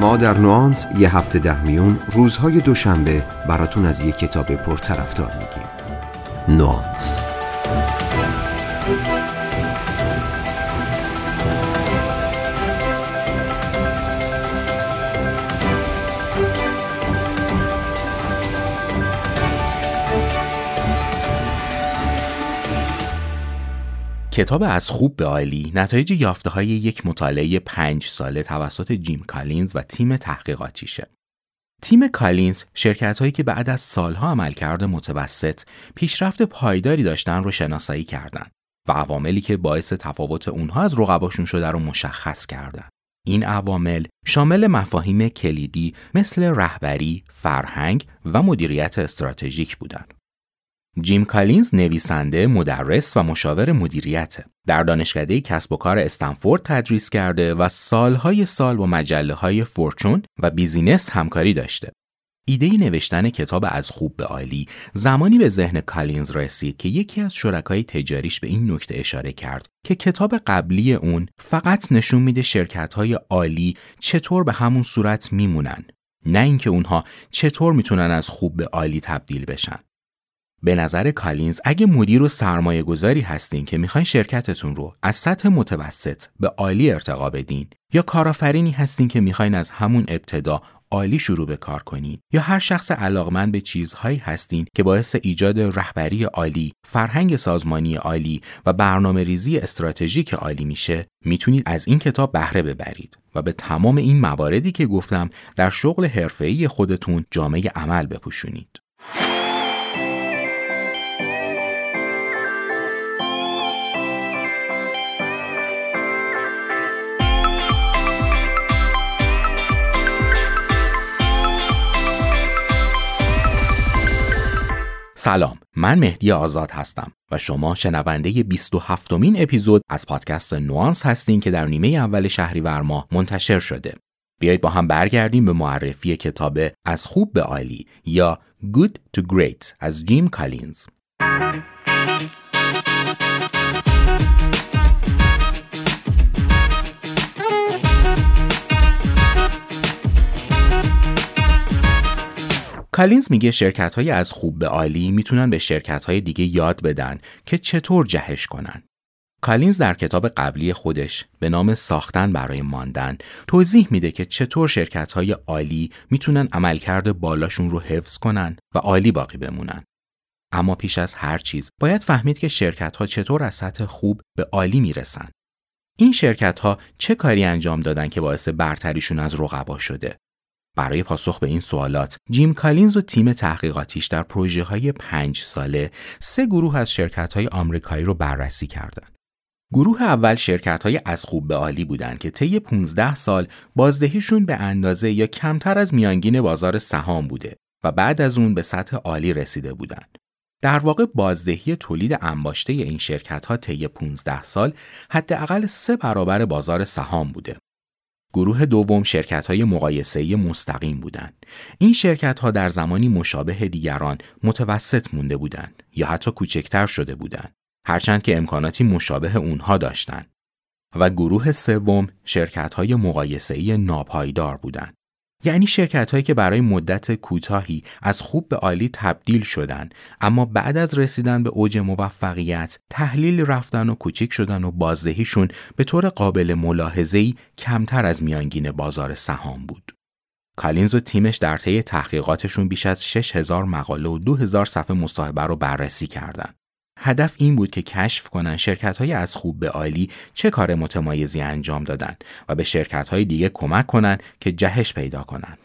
ما در نوانس یه هفته ده میون روزهای دوشنبه براتون از یه کتاب پرطرفدار میگیم. نوانس. کتاب از خوب به عالی نتایج یافته های یک مطالعه پنج ساله توسط جیم کالینز و تیم تحقیقاتیشه. تیم کالینز شرکت هایی که بعد از سالها عملکرد متوسط پیشرفت پایداری داشتن رو شناسایی کردند و عواملی که باعث تفاوت اونها از رقباشون شده رو مشخص کردند. این عوامل شامل مفاهیم کلیدی مثل رهبری، فرهنگ و مدیریت استراتژیک بودند. جیم کالینز نویسنده، مدرس و مشاور مدیریت در دانشکده کسب و کار استنفورد تدریس کرده و سالهای سال با مجله های فورچون و بیزینس همکاری داشته. ایده نوشتن کتاب از خوب به عالی زمانی به ذهن کالینز رسید که یکی از شرکای تجاریش به این نکته اشاره کرد که کتاب قبلی اون فقط نشون میده شرکت های عالی چطور به همون صورت میمونن نه اینکه اونها چطور می‌تونن از خوب به عالی تبدیل بشن. به نظر کالینز اگه مدیر و سرمایه گذاری هستین که می‌خواین شرکتتون رو از سطح متوسط به عالی ارتقا بدین یا کارآفرینی هستین که می‌خواین از همون ابتدا عالی شروع به کار کنین یا هر شخص علاقمند به چیزهایی هستین که باعث ایجاد رهبری عالی، فرهنگ سازمانی عالی و برنامه ریزی استراتژیک عالی میشه می‌تونید از این کتاب بهره ببرید و به تمام این مواردی که گفتم در شغل حرفه‌ای خودتون جامعه عمل بپوشونید. سلام من مهدی آزاد هستم و شما شنونده 27 مین اپیزود از پادکست نوانس هستین که در نیمه اول شهریور ماه منتشر شده. بیایید با هم برگردیم به معرفی کتاب از خوب به عالی یا Good to Great از جیم کالینز. کالینز میگه شرکت های از خوب به عالی می‌تونن به شرکت های دیگه یاد بدن که چطور جهش کنن. کالینز در کتاب قبلی خودش به نام ساختن برای ماندن توضیح میده که چطور شرکت های عالی می‌تونن عملکرد بالاشون رو حفظ کنن و عالی باقی بمونن. اما پیش از هر چیز باید فهمید که شرکت ها چطور از سطح خوب به عالی می‌رسن. این شرکت ها چه کاری انجام دادن که باعث برتریشون از رقبا شده؟ برای پاسخ به این سوالات جیم کالینز و تیم تحقیقاتیش در پروژه های پنج ساله سه گروه از شرکت های آمریکایی رو بررسی کردند. گروه اول شرکت های از خوب به عالی بودند که طی 15 سال بازدهیشون به اندازه یا کمتر از میانگین بازار سهام بوده و بعد از اون به سطح عالی رسیده بودند. در واقع بازدهی تولید انباشته این شرکت ها طی 15 سال حداقل سه برابر بازار سهام بوده. گروه دوم شرکت های مقایسه مستقیم بودند. این شرکت ها در زمانی مشابه دیگران متوسط مونده بودند یا حتی کوچکتر شده بودند. هرچند که امکاناتی مشابه اونها داشتند. و گروه سوم شرکت های مقایسه ناپایدار بودند. یعنی شرکت هایی که برای مدت کوتاهی از خوب به عالی تبدیل شدن اما بعد از رسیدن به اوج موفقیت تحلیل رفتن و کوچیک شدن و بازدهیشون به طور قابل ملاحظه‌ای کمتر از میانگین بازار سهام بود. کالینز و تیمش در طی تحقیقاتشون بیش از 6000 مقاله و 2000 صفحه مصاحبه رو بررسی کردند. هدف این بود که کشف کنن شرکت های از خوب به عالی چه کار متمایزی انجام دادن و به شرکت های دیگه کمک کنن که جهش پیدا کنن.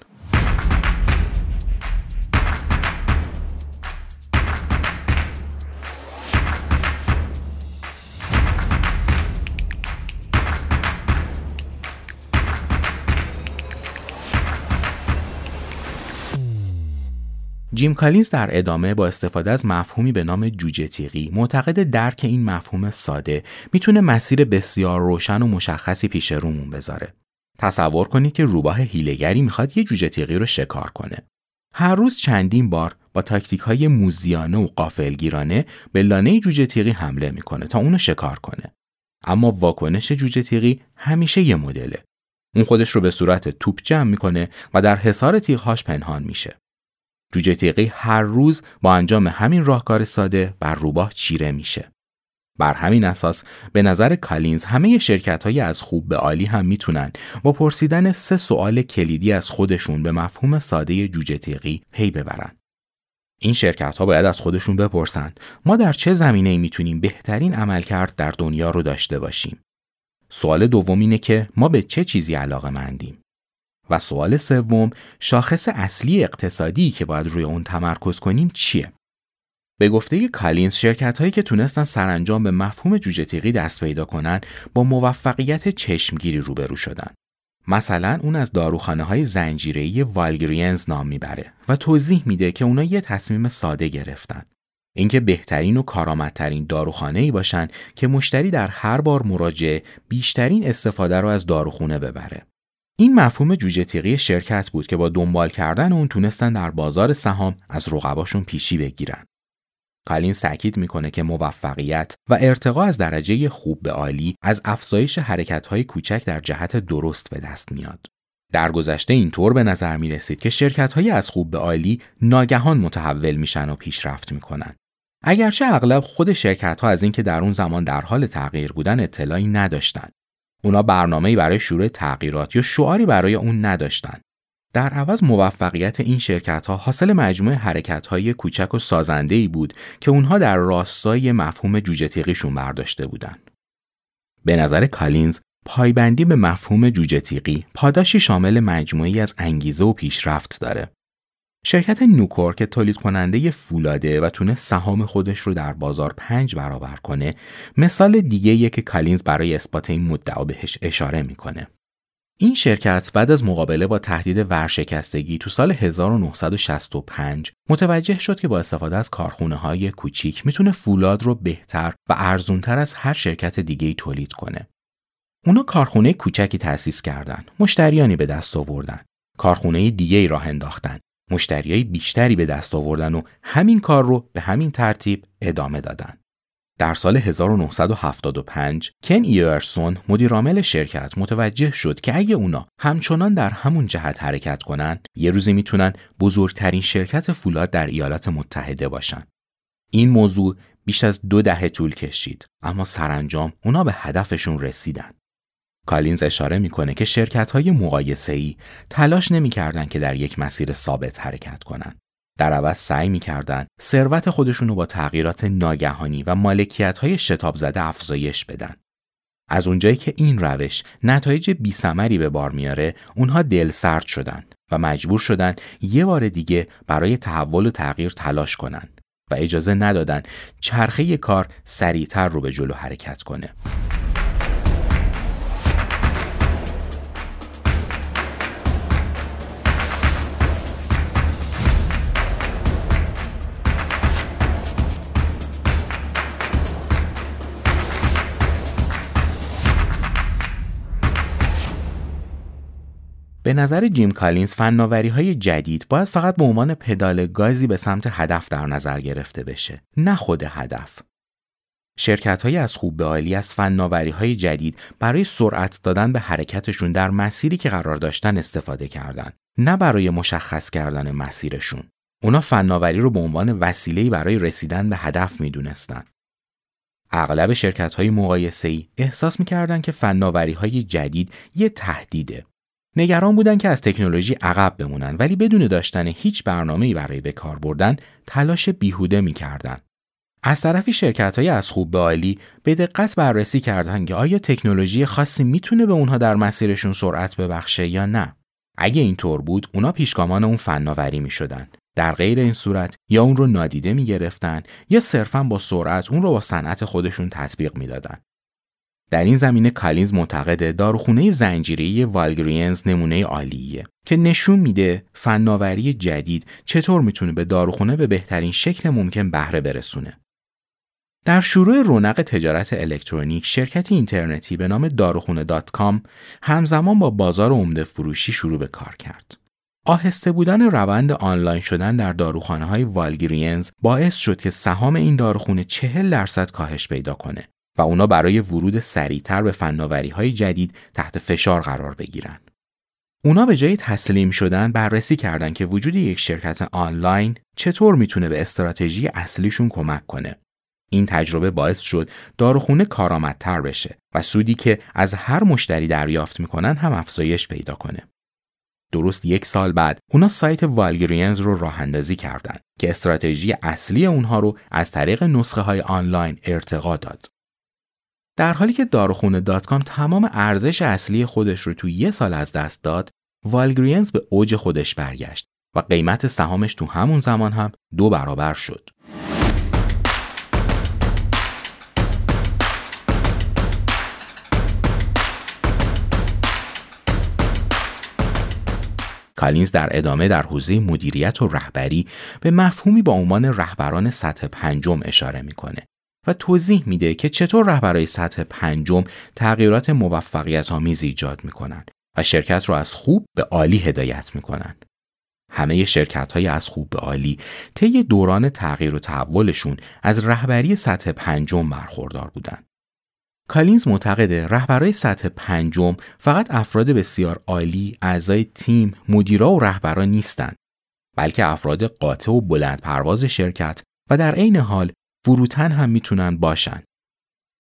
جیم کالینز در ادامه با استفاده از مفهومی به نام جوجه تیغی معتقد درک این مفهوم ساده می‌تونه مسیر بسیار روشن و مشخصی پیش رومون بذاره. تصور کنید که روباه هیلگری می‌خواد یه جوجه تیغی رو شکار کنه. هر روز چندین بار با تاکتیک های موزیانه و قافلگیرانه به لانه جوجه تیغی حمله می‌کنه تا اونو شکار کنه. اما واکنش جوجه تیغی همیشه یه مدله. اون خودش رو به صورت توپ جمع می‌کنه و در حصار تیغهاش پنهان میشه. جوجه تیغی هر روز با انجام همین راهکار ساده بر روباه چیره میشه. بر همین اساس به نظر کالینز همه شرکت های از خوب به عالی هم می‌تونن با پرسیدن سه سوال کلیدی از خودشون به مفهوم ساده جوجه تیغی پی ببرن. این شرکت ها باید از خودشون بپرسن ما در چه زمینه می‌تونیم بهترین عملکرد در دنیا رو داشته باشیم. سوال دوم اینه که ما به چه چیزی علاقه مندیم. و سوال سوم شاخص اصلی اقتصادی که باید روی اون تمرکز کنیم چیه؟ به گفته کالینز شرکت هایی که تونستن سرانجام به مفهوم جوجه تیغی دست پیدا کنن با موفقیت چشمگیری روبرو شدن. مثلا اون از داروخانه های زنجیره‌ای والگرینز نام می‌بره و توضیح میده که اونا یه تصمیم ساده گرفتن. اینکه بهترین و کارآمدترین داروخانه ای باشن که مشتری در هر بار مراجعه بیشترین استفاده رو از داروخونه ببره. این مفهوم جوجه تیغی شرکت بود که با دنبال کردن اون تونستن در بازار سهام از رقباشون پیشی بگیرن. کالین تاکید می‌کنه که موفقیت و ارتقا از درجه خوب به عالی از افزایش حرکت‌های کوچک در جهت درست به دست میاد. در گذشته اینطور به نظر می رسید که شرکت از خوب به عالی ناگهان متحول میشن و پیشرفت می‌کنن. اگرچه اغلب خود شرکت ها از اینکه در اون زمان در حال تغییر بودن اطلاعی نداشتند. اونا برنامه‌ای برای شروع تغییرات یا شعاری برای اون نداشتند. در عوض موفقیت این شرکت ها حاصل مجموعه حرکت های کوچک و سازنده ای بود که اونها در راستای مفهوم جوجه تیغیشون برداشته بودند. به نظر کالینز پایبندی به مفهوم جوجه تیغی پاداشی شامل مجموعی از انگیزه و پیشرفت داره. شرکت نوکور که تولید کننده فولاده و تونه سهام خودش رو در بازار پنج برابر کنه مثال دیگه که کالینز برای اثبات این مدعا بهش اشاره می‌کنه. این شرکت بعد از مقابله با تهدید ورشکستگی تو سال 1965 متوجه شد که با استفاده از کارخونه های کوچیک می‌تونه فولاد رو بهتر و ارزونتر از هر شرکت دیگه تولید کنه. اونا کارخونه کوچکی تأسیس کردند، مشتریانی به دست آوردن، کارخونه دیگه ای راه انداختن، مشتریای بیشتری به دست آوردن و همین کار رو به همین ترتیب ادامه دادن. در سال 1975 کن ایرسون مدیرعامل شرکت متوجه شد که اگه اونا همچنان در همون جهت حرکت کنن یه روزی می‌تونن بزرگترین شرکت فولاد در ایالات متحده باشن. این موضوع بیش از دو دهه طول کشید اما سرانجام اونا به هدفشون رسیدن. کالینز اشاره می‌کنه که شرکت های مقایسه ای تلاش نمی‌کردند که در یک مسیر ثابت حرکت کنند. در عوض سعی می‌کردند ثروت خودشون رو با تغییرات ناگهانی و مالکیت های شتاب زده افزایش بدن. از اونجایی که این روش نتایج بیسمری به بار میاره اونها دل سرد شدن و مجبور شدن یه بار دیگه برای تحول و تغییر تلاش کنند و اجازه ندادن چرخه کار سریعتر رو به جلو حرکت کنه. به نظر جیم کالینز فناوری های جدید باید فقط به عنوان پدال گازی به سمت هدف در نظر گرفته بشه نه خود هدف. شرکت های از خوب به عالی از فناوری های جدید برای سرعت دادن به حرکتشون در مسیری که قرار داشتن استفاده کردن نه برای مشخص کردن مسیرشون. اونا فناوری رو به عنوان وسیله‌ای برای رسیدن به هدف می‌دونستن. اغلب شرکت های مقایسه ای احساس می‌کردن که فناوری های جدید یه تهدیده. نگران بودن که از تکنولوژی عقب بمونن ولی بدون داشتن هیچ برنامه‌ای برای به کار بردن تلاش بیهوده می‌کردن. از طرفی شرکت های از خوب به عالی به دقت بررسی کردن که آیا تکنولوژی خاصی می‌تونه به اونها در مسیرشون سرعت ببخشه یا نه. اگه اینطور بود اونا پیشگامان اون فناوری می شدن. در غیر این صورت یا اون رو نادیده می گرفتن یا صرفا با سرعت اون رو با صنعت خودشون تطبیق می‌دادن. در این زمینه کالینز معتقده داروخونه زنجیره‌ای والگرینز نمونه عالیه که نشون میده فناوری جدید چطور می‌تونه به داروخونه به بهترین شکل ممکن بهره برسونه. در شروع رونق تجارت الکترونیک شرکتی اینترنتی به نام داروخونه دات کام همزمان با بازار عمده فروشی شروع به کار کرد. آهسته بودن روند آنلاین شدن در داروخانه های والگرینز باعث شد که سهام این داروخونه چهل درصد کاهش پیدا کنه و اونا برای ورود سریعتر به فناوری های جدید تحت فشار قرار بگیرن. اونا به جای تسلیم شدن بررسی کردن که وجود یک شرکت آنلاین چطور می‌تونه به استراتژی اصلیشون کمک کنه. این تجربه باعث شد داروخونه کارآمدتر بشه و سودی که از هر مشتری دریافت می‌کنن هم افزایش پیدا کنه. درست یک سال بعد اونا سایت والگرینز رو راه اندازی کردن که استراتژی اصلی اونها رو از طریق نسخه های آنلاین ارتقا داد. در حالی که داروخونه دات کام تمام ارزش اصلی خودش رو تو یه سال از دست داد، والگرینز به اوج خودش برگشت و قیمت سهامش تو همون زمان هم دو برابر شد. کالینز در ادامه در حوزه مدیریت و رهبری به مفهومی با عنوان رهبران سطح پنجم اشاره می‌کنه و توضیح میده که چطور رهبرای سطح پنجم تغییرات موفقیت آمیزی ایجاد می‌کنن و شرکت رو از خوب به عالی هدایت می‌کنن. همه شرکت های از خوب به عالی طی دوران تغییر و تحولشون از رهبری سطح پنجم برخوردار بودند. کالینز معتقده رهبرای سطح پنجم فقط افراد بسیار عالی، اعضای تیم، مدیرا و رهبران نیستند، بلکه افراد قاطع و بلند پرواز شرکت و در عین حال فروتن هم می‌تونن باشن.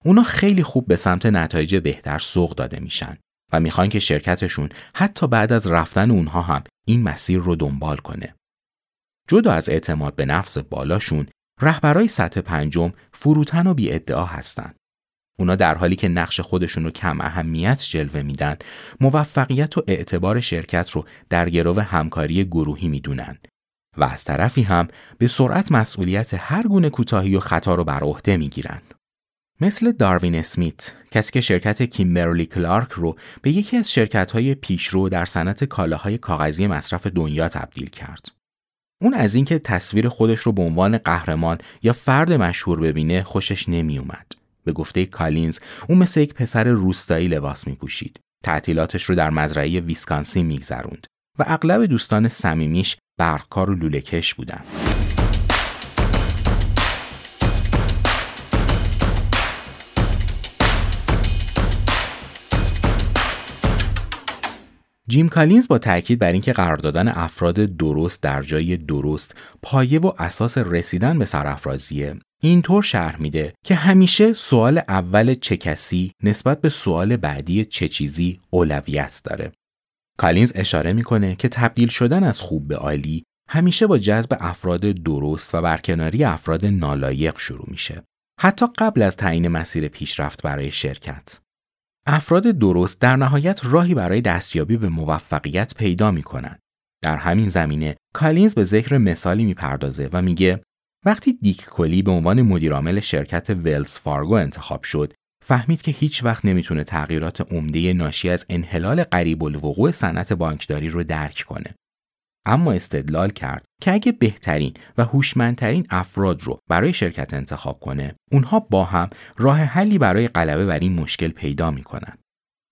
اونا خیلی خوب به سمت نتایج بهتر سوق داده میشن و می‌خوان که شرکتشون حتی بعد از رفتن اونها هم این مسیر رو دنبال کنه. جدا از اعتماد به نفس بالاشون، رهبرای سطح پنجم فروتن و بی ادعا هستن. اونا در حالی که نقش خودشون رو کم اهمیت جلوه میدن موفقیت و اعتبار شرکت رو در گرو همکاری گروهی می‌دونن و از طرفی هم به سرعت مسئولیت هر گونه کوتاهی و خطا رو بر عهده می‌گیرن مثل داروین اسمیت کسی که شرکت کیمبرلی کلارک رو به یکی از شرکت‌های پیشرو در صنعت کالاهای کاغذی مصرف دنیا تبدیل کرد. اون از اینکه تصویر خودش رو به عنوان قهرمان یا فرد مشهور ببینه خوشش نمی اومد. به گفته کالینز اون مثل یک پسر روستایی لباس می پوشید. تعطیلاتش رو در مزرعه ویسکانسین میگذروند و اغلب دوستان صمیمیش برقکار و لولهکش بودن. جیم کالینز با تاکید بر اینکه قرار دادن افراد درست در جای درست پایه و اساس رسیدن به سرافرازیه اینطور شرح میده که همیشه سوال اول چه کسی نسبت به سوال بعدی چه چیزی اولویت داره. کالینز اشاره می‌کنه که تبدیل شدن از خوب به عالی همیشه با جذب افراد درست و برکناری افراد نالایق شروع میشه. حتی قبل از تعیین مسیر پیشرفت برای شرکت. افراد درست در نهایت راهی برای دستیابی به موفقیت پیدا می‌کنن. در همین زمینه کالینز به ذکر مثالی می‌پردازه و میگه وقتی دیک کلی به عنوان مدیرعامل شرکت ولز فارگو انتخاب شد فهمید که هیچ وقت نمی‌تونه تغییرات عمده ناشی از انحلال قریب الوقوع صنعت بانکداری رو درک کنه. اما استدلال کرد که اگه بهترین و هوشمندترین افراد رو برای شرکت انتخاب کنه اونها با هم راه حلی برای غلبه بر این مشکل پیدا می‌کنن.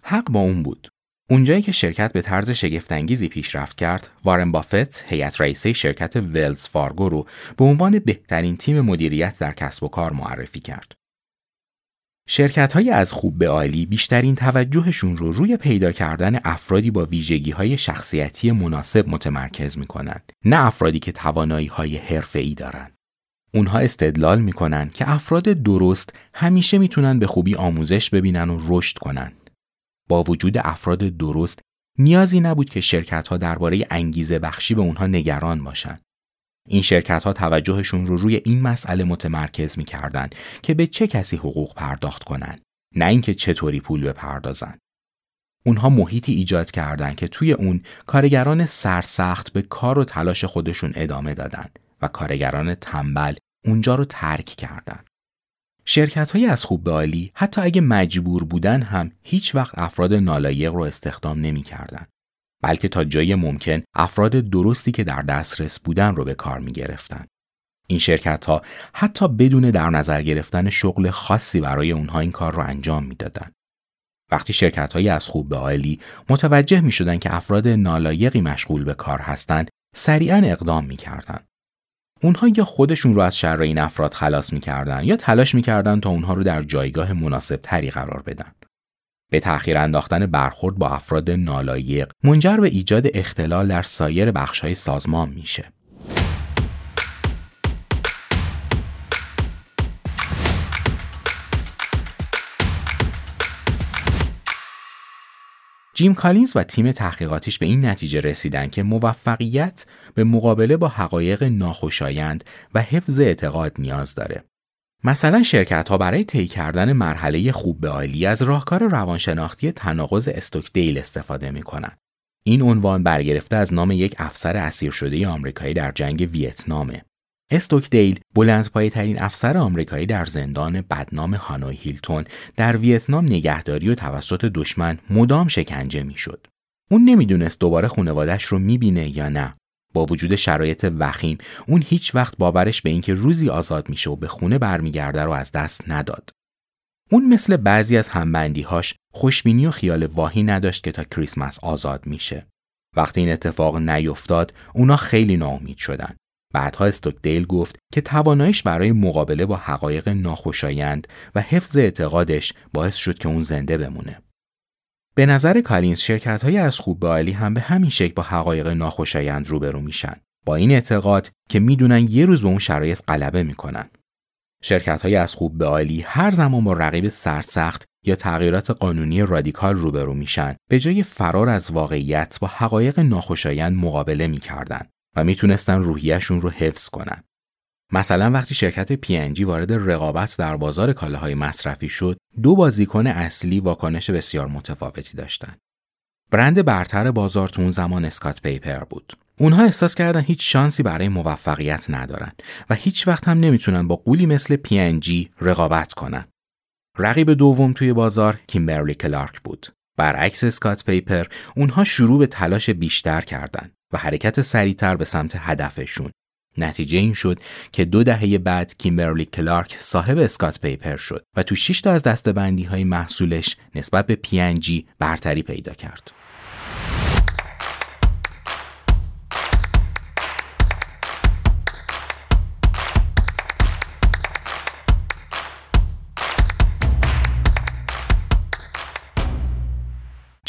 حق با اون بود. اونجایی که شرکت به طرز شگفتانگیزی پیشرفت کرد، وارن بافت هیئت رئیسه شرکت ولز فارگو رو به عنوان بهترین تیم مدیریت در کسب و کار معرفی کرد. شرکت های از خوب به عالی بیشترین توجهشون رو روی پیدا کردن افرادی با ویژگی های شخصیتی مناسب متمرکز می کنند، نه افرادی که توانایی های حرفه ای دارند. اونها استدلال می‌کنن که افراد درست همیشه می‌تونن به خوبی آموزش ببینن و رشد کنن. با وجود افراد درست نیازی نبود که شرکت ها درباره انگیزه بخشی به اونها نگران باشند. این شرکت ها توجهشون رو روی این مسئله متمرکز می‌کردن که به چه کسی حقوق پرداخت کنن نه اینکه چطوری پول بپردازن. اونها محیطی ایجاد کردند که توی اون کارگران سرسخت به کار و تلاش خودشون ادامه دادن و کارگران تنبل اونجا رو ترک کردند. شرکت های از خوب به عالی حتی اگه مجبور بودن هم هیچ وقت افراد نالایق رو استخدام نمی کردن. بلکه تا جای ممکن افراد درستی که در دسترس بودن رو به کار می گرفتن. این شرکت ها حتی بدون در نظر گرفتن شغل خاصی برای اونها این کار رو انجام می‌دادند. وقتی شرکت های از خوب به عالی متوجه می شدن که افراد نالایقی مشغول به کار هستند، سریعا اقدام می اونها یا خودشون رو از شر این افراد خلاص می‌کردن یا تلاش می‌کردن تا اونها رو در جایگاه مناسب تری قرار بدن. به تأخیر انداختن برخورد با افراد نالایق منجر به ایجاد اختلال در سایر بخش‌های سازمان میشه. جیم کالینز و تیم تحقیقاتیش به این نتیجه رسیدن که موفقیت به مقابله با حقایق ناخوشایند و حفظ اعتقاد نیاز داره. مثلا شرکت ها برای طی کردن مرحله خوب به عالی از راهکار روانشناختی تناقض استوکدیل استفاده می‌کنن. این عنوان برگرفته از نام یک افسر اسیر شده آمریکایی در جنگ ویتنامه. استوکدیل بلندپایه ترین افسر آمریکایی در زندان بدنام هانوی هیلتون در ویتنام نگهداری و توسط دشمن مدام شکنجه می‌شد. اون نمی‌دونست دوباره خانوادش رو می‌بینه یا نه. با وجود شرایط وخیم اون هیچ وقت باورش به اینکه روزی آزاد میشه و به خونه برمیگرده رو از دست نداد. اون مثل بعضی از همبندیهاش خوشبینی و خیال واهی نداشت که تا کریسمس آزاد میشه. وقتی این اتفاق نیفتاد اونا خیلی ناامید شدن بعدها استوکدیل گفت که توانایش برای مقابله با حقایق ناخوشایند و حفظ اعتقادش باعث شد که اون زنده بمونه. به نظر کالینز شرکت های از خوب به عالی هم به همین شکل با حقایق ناخوشایند روبرو میشن. با این اعتقاد که می‌دونن یه روز به اون شرایط غلبه می‌کنن. شرکت های از خوب به عالی هر زمان با رقیب سرسخت یا تغییرات قانونی رادیکال روبرو میشن به جای فرار از واقعیت با حقایق ناخوشایند مقابله می‌کردن و می‌تونستن روحیهشون رو حفظ کنن. مثلا وقتی شرکت PNG وارد رقابت در بازار کالاهای مصرفی شد، دو بازیکن اصلی واکنش بسیار متفاوتی داشتن. برند برتر بازار تو اون زمان اسکات پیپر بود. اونها احساس کردن هیچ شانسی برای موفقیت ندارن و هیچ وقت هم نمی‌تونن با قولی مثل PNG رقابت کنن. رقیب دوم توی بازار کیمبرلی کلارک بود. برعکس اسکات پیپر، اونها شروع به تلاش بیشتر کردند. و حرکت سریعتر به سمت هدفشون. نتیجه این شد که دو دهه بعد کیمبرلی کلارک صاحب اسکات پیپر شد و تو 6 تا از دسته بندی های محصولش نسبت به پی برتری پیدا کرد.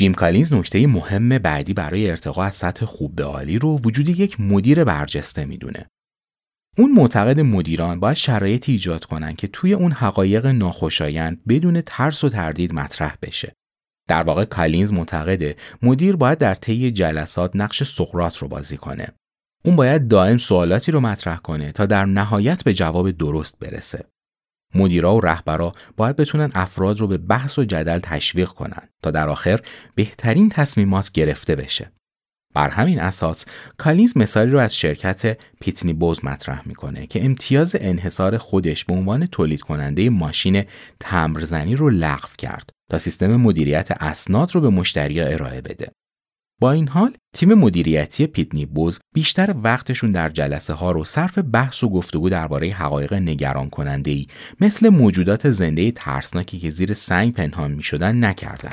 جیم کالینز نکته مهم بعدی برای ارتقا از سطح خوب به عالی رو وجود یک مدیر برجسته می‌دونه. اون معتقد مدیران باید شرایطی ایجاد کنن که توی اون حقایق ناخوشایند بدون ترس و تردید مطرح بشه. در واقع کالینز معتقده مدیر باید در طی جلسات نقش سقرات رو بازی کنه. اون باید دائم سوالاتی رو مطرح کنه تا در نهایت به جواب درست برسه. مدیرا و رهبرا باید بتونن افراد رو به بحث و جدل تشویق کنن تا در آخر بهترین تصمیمات گرفته بشه. بر همین اساس کالینز مثالی رو از شرکت پیتنی بوز مطرح می‌کنه که امتیاز انحصار خودش به عنوان تولید کننده ماشین تمرزنی رو لغو کرد تا سیستم مدیریت اسناد رو به مشتریا ارائه بده. با این حال تیم مدیریتی پیتنی بوز بیشتر وقتشون در جلسه ها رو صرف بحث و گفتگو درباره حقایق نگران کننده ای مثل موجودات زنده ترسناکی که زیر سنگ پنهان می شدن نکردن.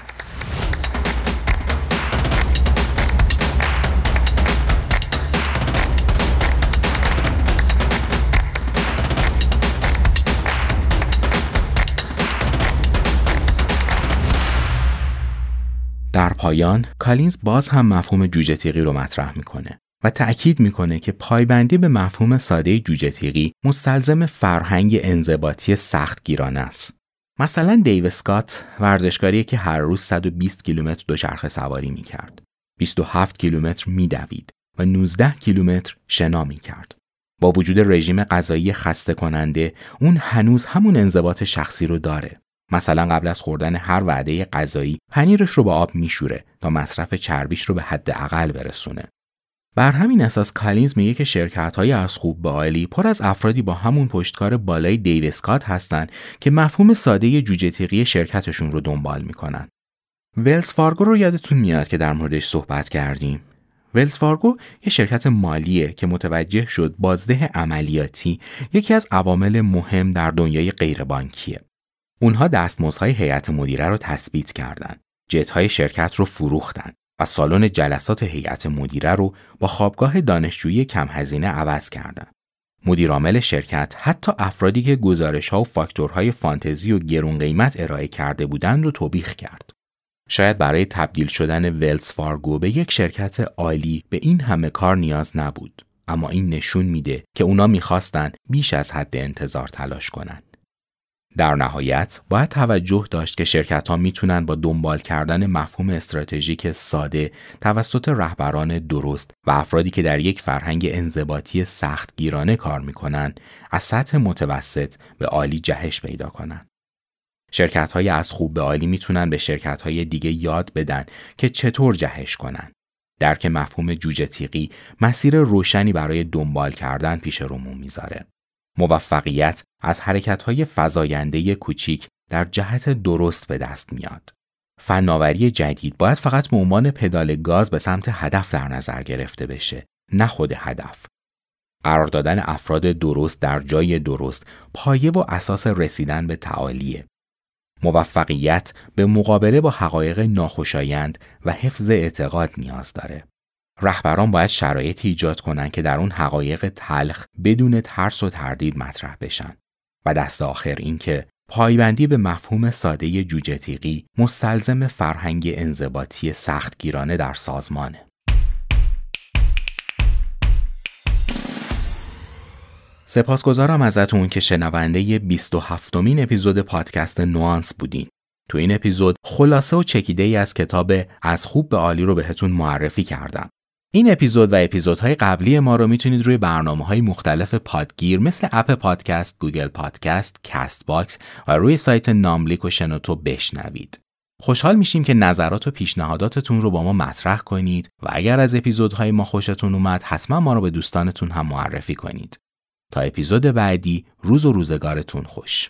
در پایان کالینز باز هم مفهوم جوجه تیغی رو مطرح می‌کنه و تأکید می‌کنه که پایبندی به مفهوم ساده جوجه تیغی مستلزم فرهنگ انضباطی سخت گیرانه است. مثلا دیو اسکات ورزشکاری که هر روز 120 کیلومتر دوچرخه سواری می‌کرد. 27 کیلومتر میدوید و 19 کیلومتر شنا می‌کرد. با وجود رژیم غذایی خسته کننده اون هنوز همون انضباط شخصی رو داره مثلا قبل از خوردن هر وعده غذایی پنیرش رو با آب میشوره تا مصرف چربیش رو به حد اقل برسونه. بر همین اساس کالینز میگه که شرکت های از خوب به عالی پر از افرادی با همون پشتکار بالای دیو اسکات هستن که مفهوم ساده جوجه شرکتشون رو دنبال می‌کنن. ولز فارگو رو یادتون میاد که در موردش صحبت کردیم. ولز فارگو یه شرکت مالیه که متوجه شد بازده عملیاتی یکی از عوامل مهم در دنیای غیربانکیه. اونها دستمزدهای هیئت مدیره رو تثبیت کردند. جتهای شرکت رو فروختن و سالن جلسات هیئت مدیره رو با خوابگاه دانشجویی کم هزینه عوض کردند. مدیرعامل شرکت حتی افرادی که گزارش ها و فاکتورهای فانتزی و گرون قیمت ارائه کرده بودند رو توبیخ کرد. شاید برای تبدیل شدن ولز فارگو به یک شرکت عالی به این همه کار نیاز نبود. اما این نشون میده که اونا می‌خواستن بیش از حد انتظار تلاش کنند. در نهایت باید توجه داشت که شرکت ها می‌تونن با دنبال کردن مفهوم استراتژیک ساده توسط رهبران درست و افرادی که در یک فرهنگ انضباطی سخت گیرانه کار می‌کنن از سطح متوسط به عالی جهش پیدا کنند. شرکت های از خوب به عالی می‌تونن به شرکت های دیگه یاد بدن که چطور جهش کنن. درک مفهوم جوجه تیقی مسیر روشنی برای دنبال کردن پیش رومون می‌ذاره. موفقیت از حرکت های فضاینده کوچیک در جهت درست به دست میاد. فناوری جدید باید فقط به عنوان پدال گاز به سمت هدف در نظر گرفته بشه، نه خود هدف. قرار دادن افراد درست در جای درست پایه و اساس رسیدن به تعالیه. موفقیت به مقابله با حقایق ناخوشایند و حفظ اعتقاد نیاز داره. رهبران باید شرایطی ایجاد کنند که در اون حقایق تلخ بدون ترس و تردید مطرح بشن. و دست آخر اینکه پایبندی به مفهوم ساده جوجه تیقی مستلزم فرهنگ انضباطی سختگیرانه در سازمانه. سپاسگزارم ازتون که شنونده 27 مین اپیزود پادکست نوانس بودین. تو این اپیزود خلاصه و چکیده ای از کتاب از خوب به عالی رو بهتون معرفی کردم. این اپیزود و اپیزودهای قبلی ما رو می‌تونید روی برنامه های مختلف پادگیر مثل اپل پادکست، گوگل پادکست، کاست باکس و روی سایت ناملیک و شنوتو بشنوید. خوشحال میشیم که نظرات و پیشنهاداتتون رو با ما مطرح کنید و اگر از اپیزودهای ما خوشتون اومد حتما ما رو به دوستانتون هم معرفی کنید. تا اپیزود بعدی روز و روزگارتون خوش.